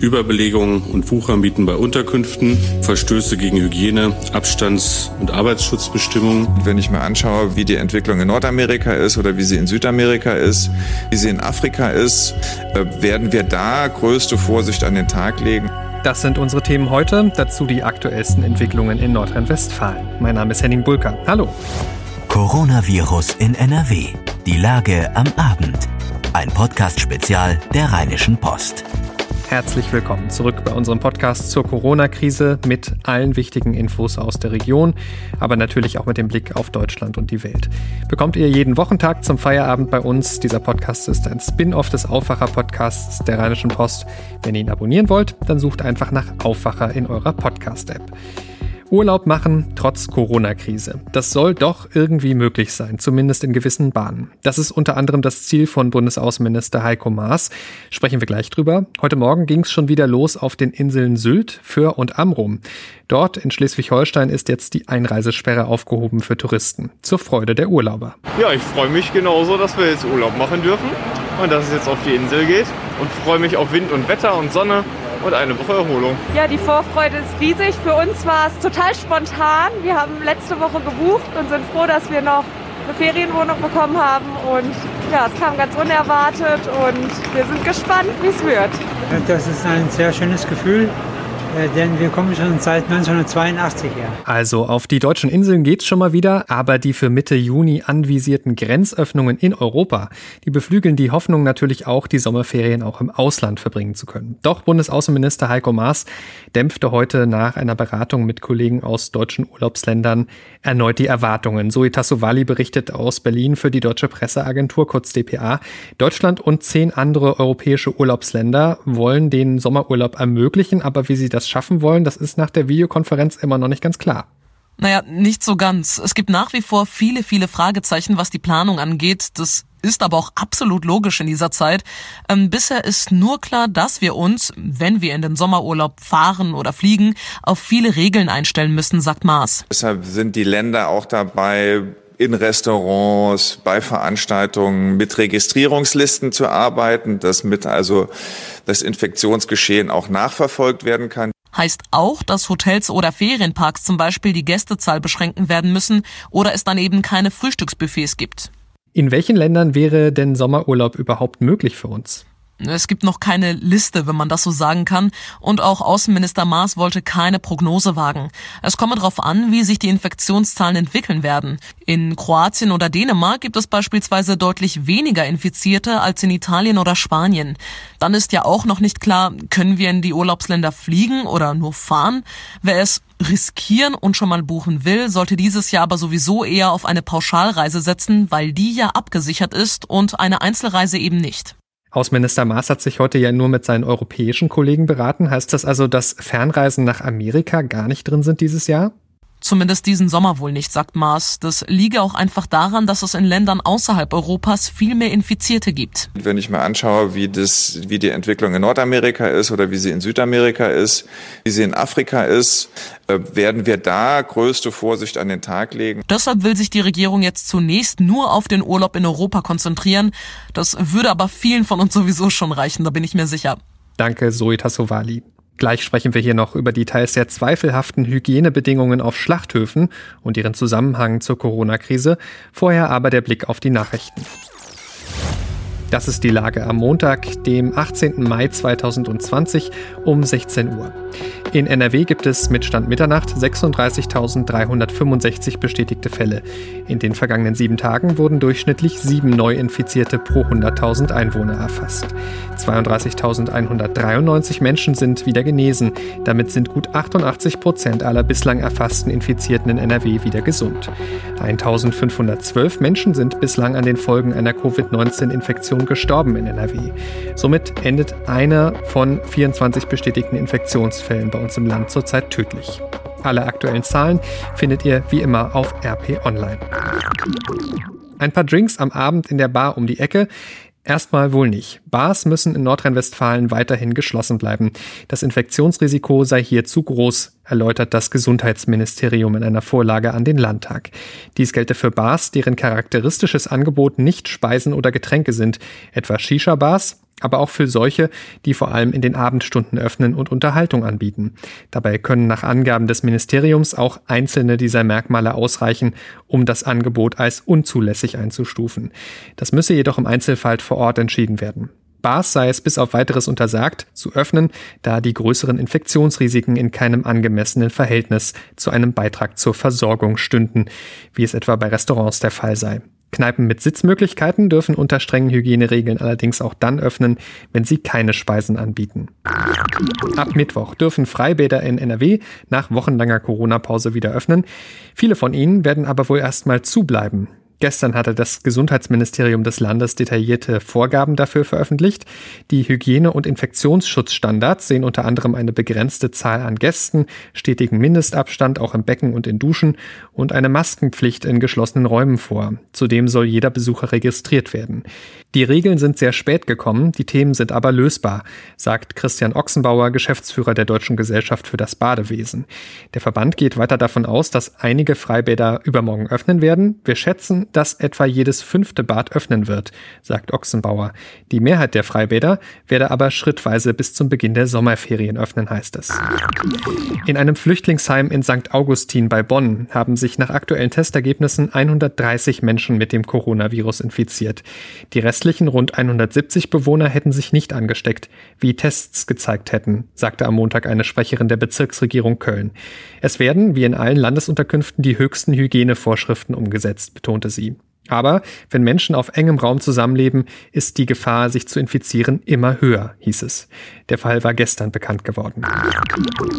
Überbelegungen und Wuchermieten bei Unterkünften, Verstöße gegen Hygiene, Abstands- und Arbeitsschutzbestimmungen. Wenn ich mir anschaue, wie die Entwicklung in Nordamerika ist oder wie sie in Südamerika ist, wie sie in Afrika ist, äh, werden wir da größte Vorsicht an den Tag legen. Das sind unsere Themen heute, dazu die aktuellsten Entwicklungen in Nordrhein-Westfalen. Mein Name ist Henning Bulka. Hallo. Coronavirus in NRW. Die Lage am Abend. Ein Podcast-Spezial der Rheinischen Post. Herzlich willkommen zurück bei unserem Podcast zur Corona-Krise mit allen wichtigen Infos aus der Region, aber natürlich auch mit dem Blick auf Deutschland und die Welt. Bekommt ihr jeden Wochentag zum Feierabend bei uns. Dieser Podcast ist ein Spin-off des Aufwacher-Podcasts der Rheinischen Post. Wenn ihr ihn abonnieren wollt, dann sucht einfach nach Aufwacher in eurer Podcast-App. Urlaub machen trotz Corona-Krise. Das soll doch irgendwie möglich sein, zumindest in gewissen Bahnen. Das ist unter anderem das Ziel von Bundesaußenminister Heiko Maas. Sprechen wir gleich drüber. Heute Morgen ging es schon wieder los auf den Inseln Sylt, Föhr und Amrum. Dort in Schleswig-Holstein ist jetzt die Einreisesperre aufgehoben für Touristen. Zur Freude der Urlauber. Ja, ich freue mich genauso, dass wir jetzt Urlaub machen dürfen und dass es jetzt auf die Insel geht und freue mich auf Wind und Wetter und Sonne und eine Woche Erholung. Ja, die Vorfreude ist riesig. Für uns war es total spontan. Wir haben letzte Woche gebucht und sind froh, dass wir noch eine Ferienwohnung bekommen haben. Und ja, es kam ganz unerwartet und wir sind gespannt, wie es wird. Das ist ein sehr schönes Gefühl. Äh, denn wir kommen schon seit 1982 her. Also auf die deutschen Inseln geht's schon mal wieder, aber die für Mitte Juni anvisierten Grenzöffnungen in Europa, die beflügeln die Hoffnung natürlich auch, die Sommerferien auch im Ausland verbringen zu können. Doch Bundesaußenminister Heiko Maas dämpfte heute nach einer Beratung mit Kollegen aus deutschen Urlaubsländern erneut die Erwartungen. Zoe Tassovali berichtet aus Berlin für die Deutsche Presseagentur, kurz DPA. Deutschland und zehn andere europäische Urlaubsländer wollen den Sommerurlaub ermöglichen, aber wie sie das das schaffen wollen, das ist nach der Videokonferenz immer noch nicht ganz klar. Naja, nicht so ganz. Es gibt nach wie vor viele, viele Fragezeichen, was die Planung angeht. Das ist aber auch absolut logisch in dieser Zeit. Ähm, bisher ist nur klar, dass wir uns, wenn wir in den Sommerurlaub fahren oder fliegen, auf viele Regeln einstellen müssen, sagt Maas. Deshalb sind die Länder auch dabei, in Restaurants, bei Veranstaltungen mit Registrierungslisten zu arbeiten, dass mit also das Infektionsgeschehen auch nachverfolgt werden kann. Heißt auch, dass Hotels oder Ferienparks zum Beispiel die Gästezahl beschränken werden müssen oder es dann eben keine Frühstücksbuffets gibt. In welchen Ländern wäre denn Sommerurlaub überhaupt möglich für uns? Es gibt noch keine Liste, wenn man das so sagen kann, und auch Außenminister Maas wollte keine Prognose wagen. Es komme darauf an, wie sich die Infektionszahlen entwickeln werden. In Kroatien oder Dänemark gibt es beispielsweise deutlich weniger Infizierte als in Italien oder Spanien. Dann ist ja auch noch nicht klar, können wir in die Urlaubsländer fliegen oder nur fahren? Wer es riskieren und schon mal buchen will, sollte dieses Jahr aber sowieso eher auf eine Pauschalreise setzen, weil die ja abgesichert ist und eine Einzelreise eben nicht. Außenminister Maas hat sich heute ja nur mit seinen europäischen Kollegen beraten. Heißt das also, dass Fernreisen nach Amerika gar nicht drin sind dieses Jahr? Zumindest diesen Sommer wohl nicht, sagt Maas. Das liege auch einfach daran, dass es in Ländern außerhalb Europas viel mehr Infizierte gibt. Wenn ich mir anschaue, wie, das, wie die Entwicklung in Nordamerika ist oder wie sie in Südamerika ist, wie sie in Afrika ist, äh, werden wir da größte Vorsicht an den Tag legen. Deshalb will sich die Regierung jetzt zunächst nur auf den Urlaub in Europa konzentrieren. Das würde aber vielen von uns sowieso schon reichen, da bin ich mir sicher. Danke, Zoe Tassovali. Gleich sprechen wir hier noch über die teils sehr zweifelhaften Hygienebedingungen auf Schlachthöfen und ihren Zusammenhang zur Corona-Krise. Vorher aber der Blick auf die Nachrichten. Das ist die Lage am Montag, dem 18. Mai 2020 um 16 Uhr. In NRW gibt es mit Stand Mitternacht 36.365 bestätigte Fälle. In den vergangenen sieben Tagen wurden durchschnittlich sieben Neuinfizierte pro 100.000 Einwohner erfasst. 32.193 Menschen sind wieder genesen. Damit sind gut 88 Prozent aller bislang erfassten Infizierten in NRW wieder gesund. 1.512 Menschen sind bislang an den Folgen einer Covid-19-Infektion gestorben in NRW. Somit endet einer von 24 bestätigten Infektionsfällen bei uns im Land zurzeit tödlich. Alle aktuellen Zahlen findet ihr wie immer auf RP Online. Ein paar Drinks am Abend in der Bar um die Ecke. Erstmal wohl nicht. Bars müssen in Nordrhein-Westfalen weiterhin geschlossen bleiben. Das Infektionsrisiko sei hier zu groß, erläutert das Gesundheitsministerium in einer Vorlage an den Landtag. Dies gelte für Bars, deren charakteristisches Angebot nicht Speisen oder Getränke sind, etwa Shisha-Bars, aber auch für solche, die vor allem in den Abendstunden öffnen und Unterhaltung anbieten. Dabei können nach Angaben des Ministeriums auch einzelne dieser Merkmale ausreichen, um das Angebot als unzulässig einzustufen. Das müsse jedoch im Einzelfall vor Ort entschieden werden. Bars sei es bis auf weiteres untersagt, zu öffnen, da die größeren Infektionsrisiken in keinem angemessenen Verhältnis zu einem Beitrag zur Versorgung stünden, wie es etwa bei Restaurants der Fall sei. Kneipen mit Sitzmöglichkeiten dürfen unter strengen Hygieneregeln allerdings auch dann öffnen, wenn sie keine Speisen anbieten. Ab Mittwoch dürfen Freibäder in NRW nach wochenlanger Corona-Pause wieder öffnen. Viele von ihnen werden aber wohl erstmal zubleiben. Gestern hatte das Gesundheitsministerium des Landes detaillierte Vorgaben dafür veröffentlicht. Die Hygiene- und Infektionsschutzstandards sehen unter anderem eine begrenzte Zahl an Gästen, stetigen Mindestabstand auch im Becken und in Duschen und eine Maskenpflicht in geschlossenen Räumen vor. Zudem soll jeder Besucher registriert werden. Die Regeln sind sehr spät gekommen, die Themen sind aber lösbar, sagt Christian Ochsenbauer, Geschäftsführer der Deutschen Gesellschaft für das Badewesen. Der Verband geht weiter davon aus, dass einige Freibäder übermorgen öffnen werden. Wir schätzen, dass etwa jedes fünfte Bad öffnen wird, sagt Ochsenbauer. Die Mehrheit der Freibäder werde aber schrittweise bis zum Beginn der Sommerferien öffnen, heißt es. In einem Flüchtlingsheim in St. Augustin bei Bonn haben sich nach aktuellen Testergebnissen 130 Menschen mit dem Coronavirus infiziert. Die Rest restlichen rund 170 Bewohner hätten sich nicht angesteckt, wie Tests gezeigt hätten, sagte am Montag eine Sprecherin der Bezirksregierung Köln. Es werden, wie in allen Landesunterkünften, die höchsten Hygienevorschriften umgesetzt, betonte sie. Aber wenn Menschen auf engem Raum zusammenleben, ist die Gefahr, sich zu infizieren, immer höher, hieß es. Der Fall war gestern bekannt geworden.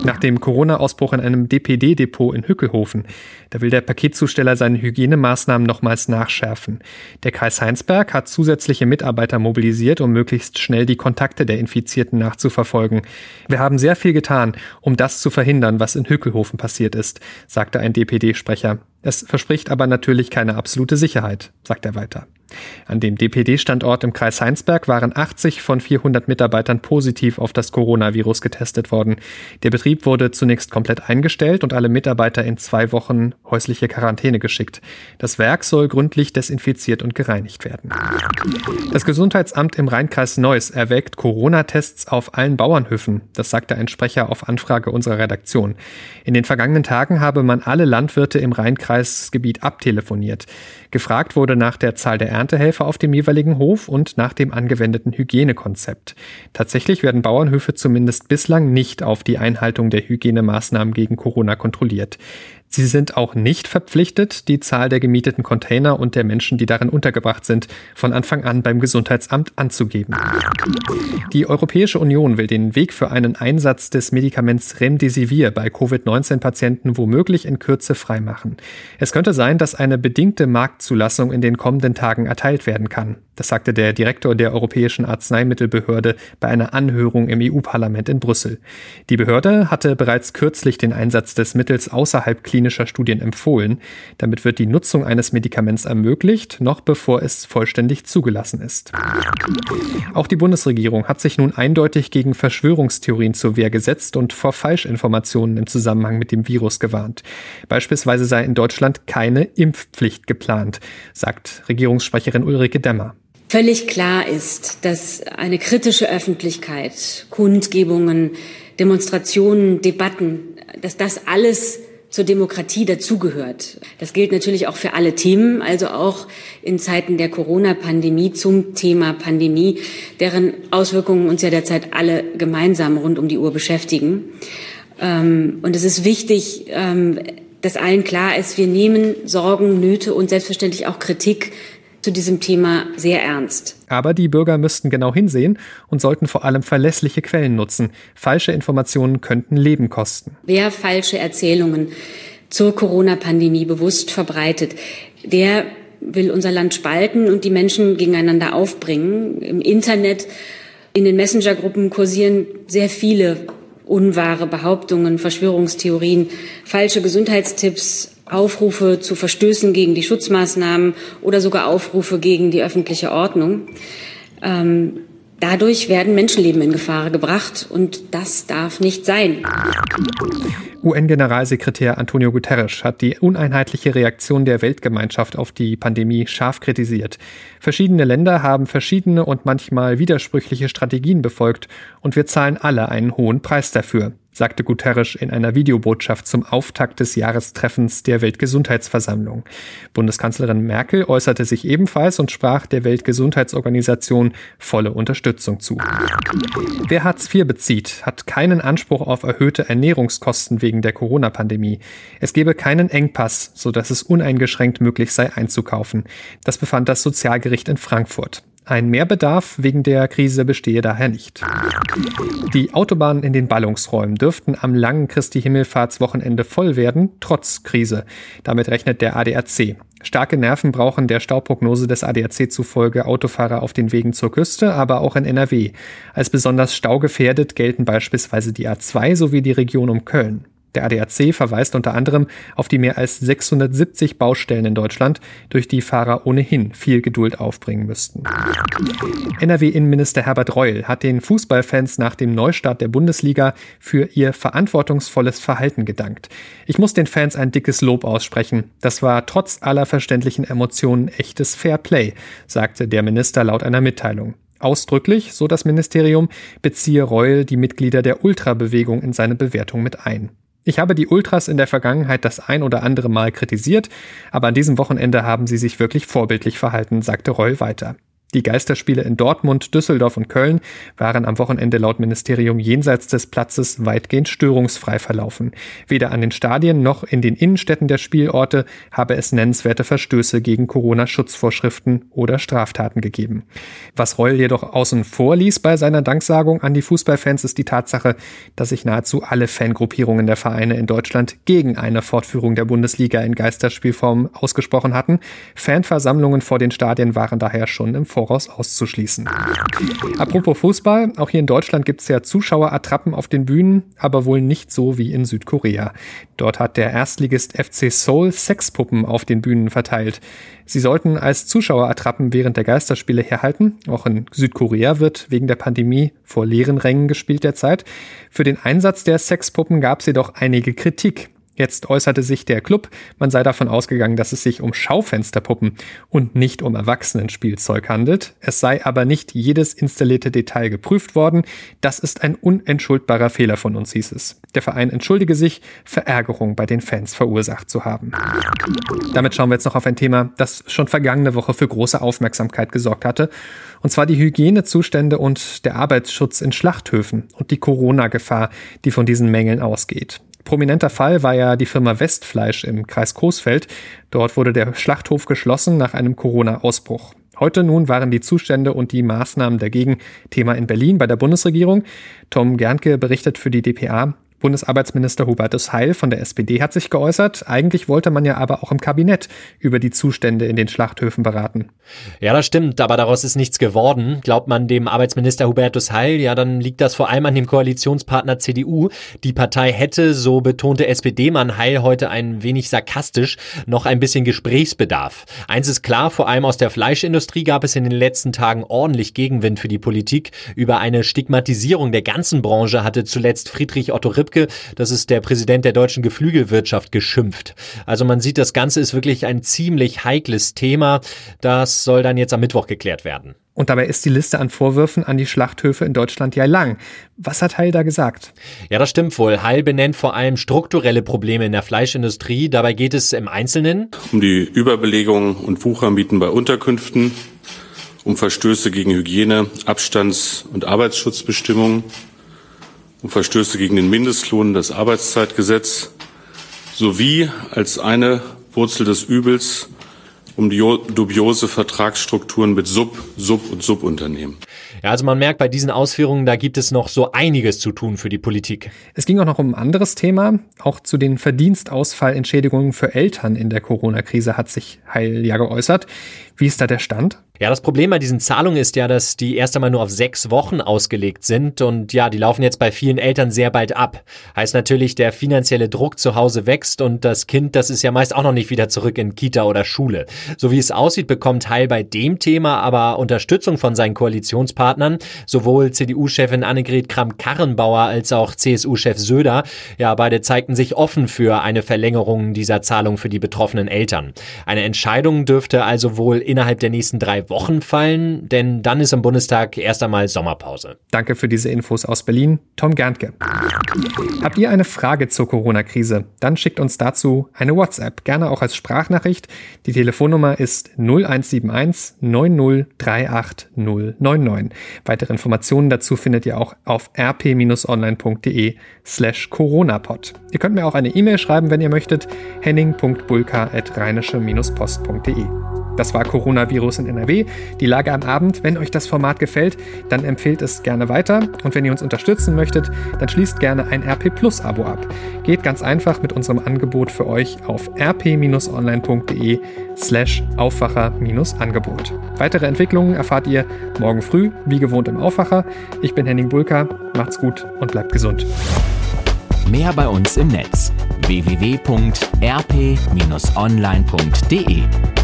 Nach dem Corona-Ausbruch in einem DPD-Depot in Hückelhofen, da will der Paketzusteller seine Hygienemaßnahmen nochmals nachschärfen. Der Kreis Heinsberg hat zusätzliche Mitarbeiter mobilisiert, um möglichst schnell die Kontakte der Infizierten nachzuverfolgen. Wir haben sehr viel getan, um das zu verhindern, was in Hückelhofen passiert ist, sagte ein DPD-Sprecher. Es verspricht aber natürlich keine absolute Sicherheit, sagt er weiter. An dem DPD-Standort im Kreis Heinsberg waren 80 von 400 Mitarbeitern positiv auf das Coronavirus getestet worden. Der Betrieb wurde zunächst komplett eingestellt und alle Mitarbeiter in zwei Wochen häusliche Quarantäne geschickt. Das Werk soll gründlich desinfiziert und gereinigt werden. Das Gesundheitsamt im Rheinkreis Neuss erwägt Corona-Tests auf allen Bauernhöfen. Das sagte ein Sprecher auf Anfrage unserer Redaktion. In den vergangenen Tagen habe man alle Landwirte im Rheinkreisgebiet abtelefoniert. Gefragt wurde nach der Zahl der Erntehelfer auf dem jeweiligen Hof und nach dem angewendeten Hygienekonzept. Tatsächlich werden Bauernhöfe zumindest bislang nicht auf die Einhaltung der Hygienemaßnahmen gegen Corona kontrolliert. Sie sind auch nicht verpflichtet, die Zahl der gemieteten Container und der Menschen, die darin untergebracht sind, von Anfang an beim Gesundheitsamt anzugeben. Die Europäische Union will den Weg für einen Einsatz des Medikaments Remdesivir bei Covid-19-Patienten womöglich in Kürze freimachen. Es könnte sein, dass eine bedingte Marktzulassung in den kommenden Tagen erteilt werden kann. Das sagte der Direktor der Europäischen Arzneimittelbehörde bei einer Anhörung im EU-Parlament in Brüssel. Die Behörde hatte bereits kürzlich den Einsatz des Mittels außerhalb klinischer Studien empfohlen. Damit wird die Nutzung eines Medikaments ermöglicht, noch bevor es vollständig zugelassen ist. Auch die Bundesregierung hat sich nun eindeutig gegen Verschwörungstheorien zur Wehr gesetzt und vor Falschinformationen im Zusammenhang mit dem Virus gewarnt. Beispielsweise sei in Deutschland keine Impfpflicht geplant, sagt Regierungssprecherin Ulrike Demmer. Völlig klar ist, dass eine kritische Öffentlichkeit, Kundgebungen, Demonstrationen, Debatten, dass das alles zur Demokratie dazugehört. Das gilt natürlich auch für alle Themen, also auch in Zeiten der Corona-Pandemie zum Thema Pandemie, deren Auswirkungen uns ja derzeit alle gemeinsam rund um die Uhr beschäftigen. Ähm, und es ist wichtig, ähm, dass allen klar ist, wir nehmen Sorgen, Nöte und selbstverständlich auch Kritik zu diesem Thema sehr ernst. Aber die Bürger müssten genau hinsehen und sollten vor allem verlässliche Quellen nutzen. Falsche Informationen könnten Leben kosten. Wer falsche Erzählungen zur Corona-Pandemie bewusst verbreitet, der will unser Land spalten und die Menschen gegeneinander aufbringen. Im Internet, in den Messenger-Gruppen kursieren sehr viele unwahre Behauptungen, Verschwörungstheorien, falsche Gesundheitstipps, Aufrufe zu Verstößen gegen die Schutzmaßnahmen oder sogar Aufrufe gegen die öffentliche Ordnung. Ähm, Dadurch werden Menschenleben in Gefahr gebracht und das darf nicht sein. UN-Generalsekretär Antonio Guterres hat die uneinheitliche Reaktion der Weltgemeinschaft auf die Pandemie scharf kritisiert. Verschiedene Länder haben verschiedene und manchmal widersprüchliche Strategien befolgt und wir zahlen alle einen hohen Preis dafür sagte Guterres in einer Videobotschaft zum Auftakt des Jahrestreffens der Weltgesundheitsversammlung. Bundeskanzlerin Merkel äußerte sich ebenfalls und sprach der Weltgesundheitsorganisation volle Unterstützung zu. Wer Hartz IV bezieht, hat keinen Anspruch auf erhöhte Ernährungskosten wegen der Corona-Pandemie. Es gebe keinen Engpass, sodass es uneingeschränkt möglich sei einzukaufen. Das befand das Sozialgericht in Frankfurt. Ein Mehrbedarf wegen der Krise bestehe daher nicht. Die Autobahnen in den Ballungsräumen dürften am langen Christi Himmelfahrtswochenende voll werden, trotz Krise. Damit rechnet der ADAC. Starke Nerven brauchen der Stauprognose des ADAC zufolge Autofahrer auf den Wegen zur Küste, aber auch in NRW. Als besonders staugefährdet gelten beispielsweise die A2 sowie die Region um Köln. Der ADAC verweist unter anderem auf die mehr als 670 Baustellen in Deutschland, durch die Fahrer ohnehin viel Geduld aufbringen müssten. NRW-Innenminister Herbert Reul hat den Fußballfans nach dem Neustart der Bundesliga für ihr verantwortungsvolles Verhalten gedankt. Ich muss den Fans ein dickes Lob aussprechen. Das war trotz aller verständlichen Emotionen echtes Fairplay, sagte der Minister laut einer Mitteilung. Ausdrücklich, so das Ministerium, beziehe Reul die Mitglieder der Ultrabewegung in seine Bewertung mit ein. Ich habe die Ultras in der Vergangenheit das ein oder andere Mal kritisiert, aber an diesem Wochenende haben sie sich wirklich vorbildlich verhalten, sagte Reul weiter. Die Geisterspiele in Dortmund, Düsseldorf und Köln waren am Wochenende laut Ministerium jenseits des Platzes weitgehend störungsfrei verlaufen. Weder an den Stadien noch in den Innenstädten der Spielorte habe es nennenswerte Verstöße gegen Corona-Schutzvorschriften oder Straftaten gegeben. Was Reul jedoch außen vor ließ bei seiner Danksagung an die Fußballfans ist die Tatsache, dass sich nahezu alle Fangruppierungen der Vereine in Deutschland gegen eine Fortführung der Bundesliga in Geisterspielform ausgesprochen hatten. Fanversammlungen vor den Stadien waren daher schon im Vor Voraus auszuschließen. Apropos Fußball, auch hier in Deutschland gibt es ja Zuschauerattrappen auf den Bühnen, aber wohl nicht so wie in Südkorea. Dort hat der Erstligist FC Seoul Sexpuppen auf den Bühnen verteilt. Sie sollten als Zuschauerattrappen während der Geisterspiele herhalten. Auch in Südkorea wird wegen der Pandemie vor leeren Rängen gespielt derzeit. Für den Einsatz der Sexpuppen gab es jedoch einige Kritik. Jetzt äußerte sich der Club, man sei davon ausgegangen, dass es sich um Schaufensterpuppen und nicht um Erwachsenenspielzeug handelt. Es sei aber nicht jedes installierte Detail geprüft worden. Das ist ein unentschuldbarer Fehler von uns, hieß es. Der Verein entschuldige sich, Verärgerung bei den Fans verursacht zu haben. Damit schauen wir jetzt noch auf ein Thema, das schon vergangene Woche für große Aufmerksamkeit gesorgt hatte. Und zwar die Hygienezustände und der Arbeitsschutz in Schlachthöfen und die Corona-Gefahr, die von diesen Mängeln ausgeht. Prominenter Fall war ja die Firma Westfleisch im Kreis Coesfeld. Dort wurde der Schlachthof geschlossen nach einem Corona-Ausbruch. Heute nun waren die Zustände und die Maßnahmen dagegen Thema in Berlin bei der Bundesregierung. Tom Gernke berichtet für die DPA. Bundesarbeitsminister Hubertus Heil von der SPD hat sich geäußert. Eigentlich wollte man ja aber auch im Kabinett über die Zustände in den Schlachthöfen beraten. Ja, das stimmt, aber daraus ist nichts geworden. Glaubt man dem Arbeitsminister Hubertus Heil, ja, dann liegt das vor allem an dem Koalitionspartner CDU. Die Partei hätte, so betonte SPD-Mann Heil heute ein wenig sarkastisch, noch ein bisschen Gesprächsbedarf. Eins ist klar, vor allem aus der Fleischindustrie gab es in den letzten Tagen ordentlich Gegenwind für die Politik. Über eine Stigmatisierung der ganzen Branche hatte zuletzt Friedrich Otto Ripp Lübcke, das ist der Präsident der deutschen Geflügelwirtschaft, geschimpft. Also man sieht, das Ganze ist wirklich ein ziemlich heikles Thema. Das soll dann jetzt am Mittwoch geklärt werden. Und dabei ist die Liste an Vorwürfen an die Schlachthöfe in Deutschland ja lang. Was hat Heil da gesagt? Ja, das stimmt wohl. Heil benennt vor allem strukturelle Probleme in der Fleischindustrie. Dabei geht es im Einzelnen um die Überbelegung und Wuchermieten bei Unterkünften, um Verstöße gegen Hygiene, Abstands- und Arbeitsschutzbestimmungen, um Verstöße gegen den Mindestlohn, das Arbeitszeitgesetz sowie als eine Wurzel des Übels um die dubiose Vertragsstrukturen mit Sub-, Sub- und Subunternehmen. Ja, also man merkt bei diesen Ausführungen, da gibt es noch so einiges zu tun für die Politik. Es ging auch noch um ein anderes Thema. Auch zu den Verdienstausfallentschädigungen für Eltern in der Corona-Krise hat sich Heil ja geäußert. Wie ist da der Stand? Ja, das Problem bei diesen Zahlungen ist ja, dass die erst einmal nur auf sechs Wochen ausgelegt sind und ja, die laufen jetzt bei vielen Eltern sehr bald ab. Heißt natürlich, der finanzielle Druck zu Hause wächst und das Kind, das ist ja meist auch noch nicht wieder zurück in Kita oder Schule. So wie es aussieht, bekommt Heil bei dem Thema aber Unterstützung von seinen Koalitionspartnern, sowohl CDU-Chefin Annegret Kramp-Karrenbauer als auch CSU-Chef Söder. Ja, beide zeigten sich offen für eine Verlängerung dieser Zahlung für die betroffenen Eltern. Eine Entscheidung dürfte also wohl innerhalb der nächsten drei Wochen fallen, denn dann ist im Bundestag erst einmal Sommerpause. Danke für diese Infos aus Berlin, Tom Gerntke. Habt ihr eine Frage zur Corona-Krise? Dann schickt uns dazu eine WhatsApp, gerne auch als Sprachnachricht. Die Telefonnummer ist 0171 9038 099. Weitere Informationen dazu findet ihr auch auf rp-online.de slash coronapod. Ihr könnt mir auch eine E-Mail schreiben, wenn ihr möchtet, henning.bulka.rheinische-post.de. Das war Coronavirus in NRW. Die Lage am Abend. Wenn euch das Format gefällt, dann empfehlt es gerne weiter. Und wenn ihr uns unterstützen möchtet, dann schließt gerne ein RP Plus Abo ab. Geht ganz einfach mit unserem Angebot für euch auf rp-online.de slash Aufwacher-Angebot. Weitere Entwicklungen erfahrt ihr morgen früh, wie gewohnt im Aufwacher. Ich bin Henning Bulka. Macht's gut und bleibt gesund. Mehr bei uns im Netz www.rp-online.de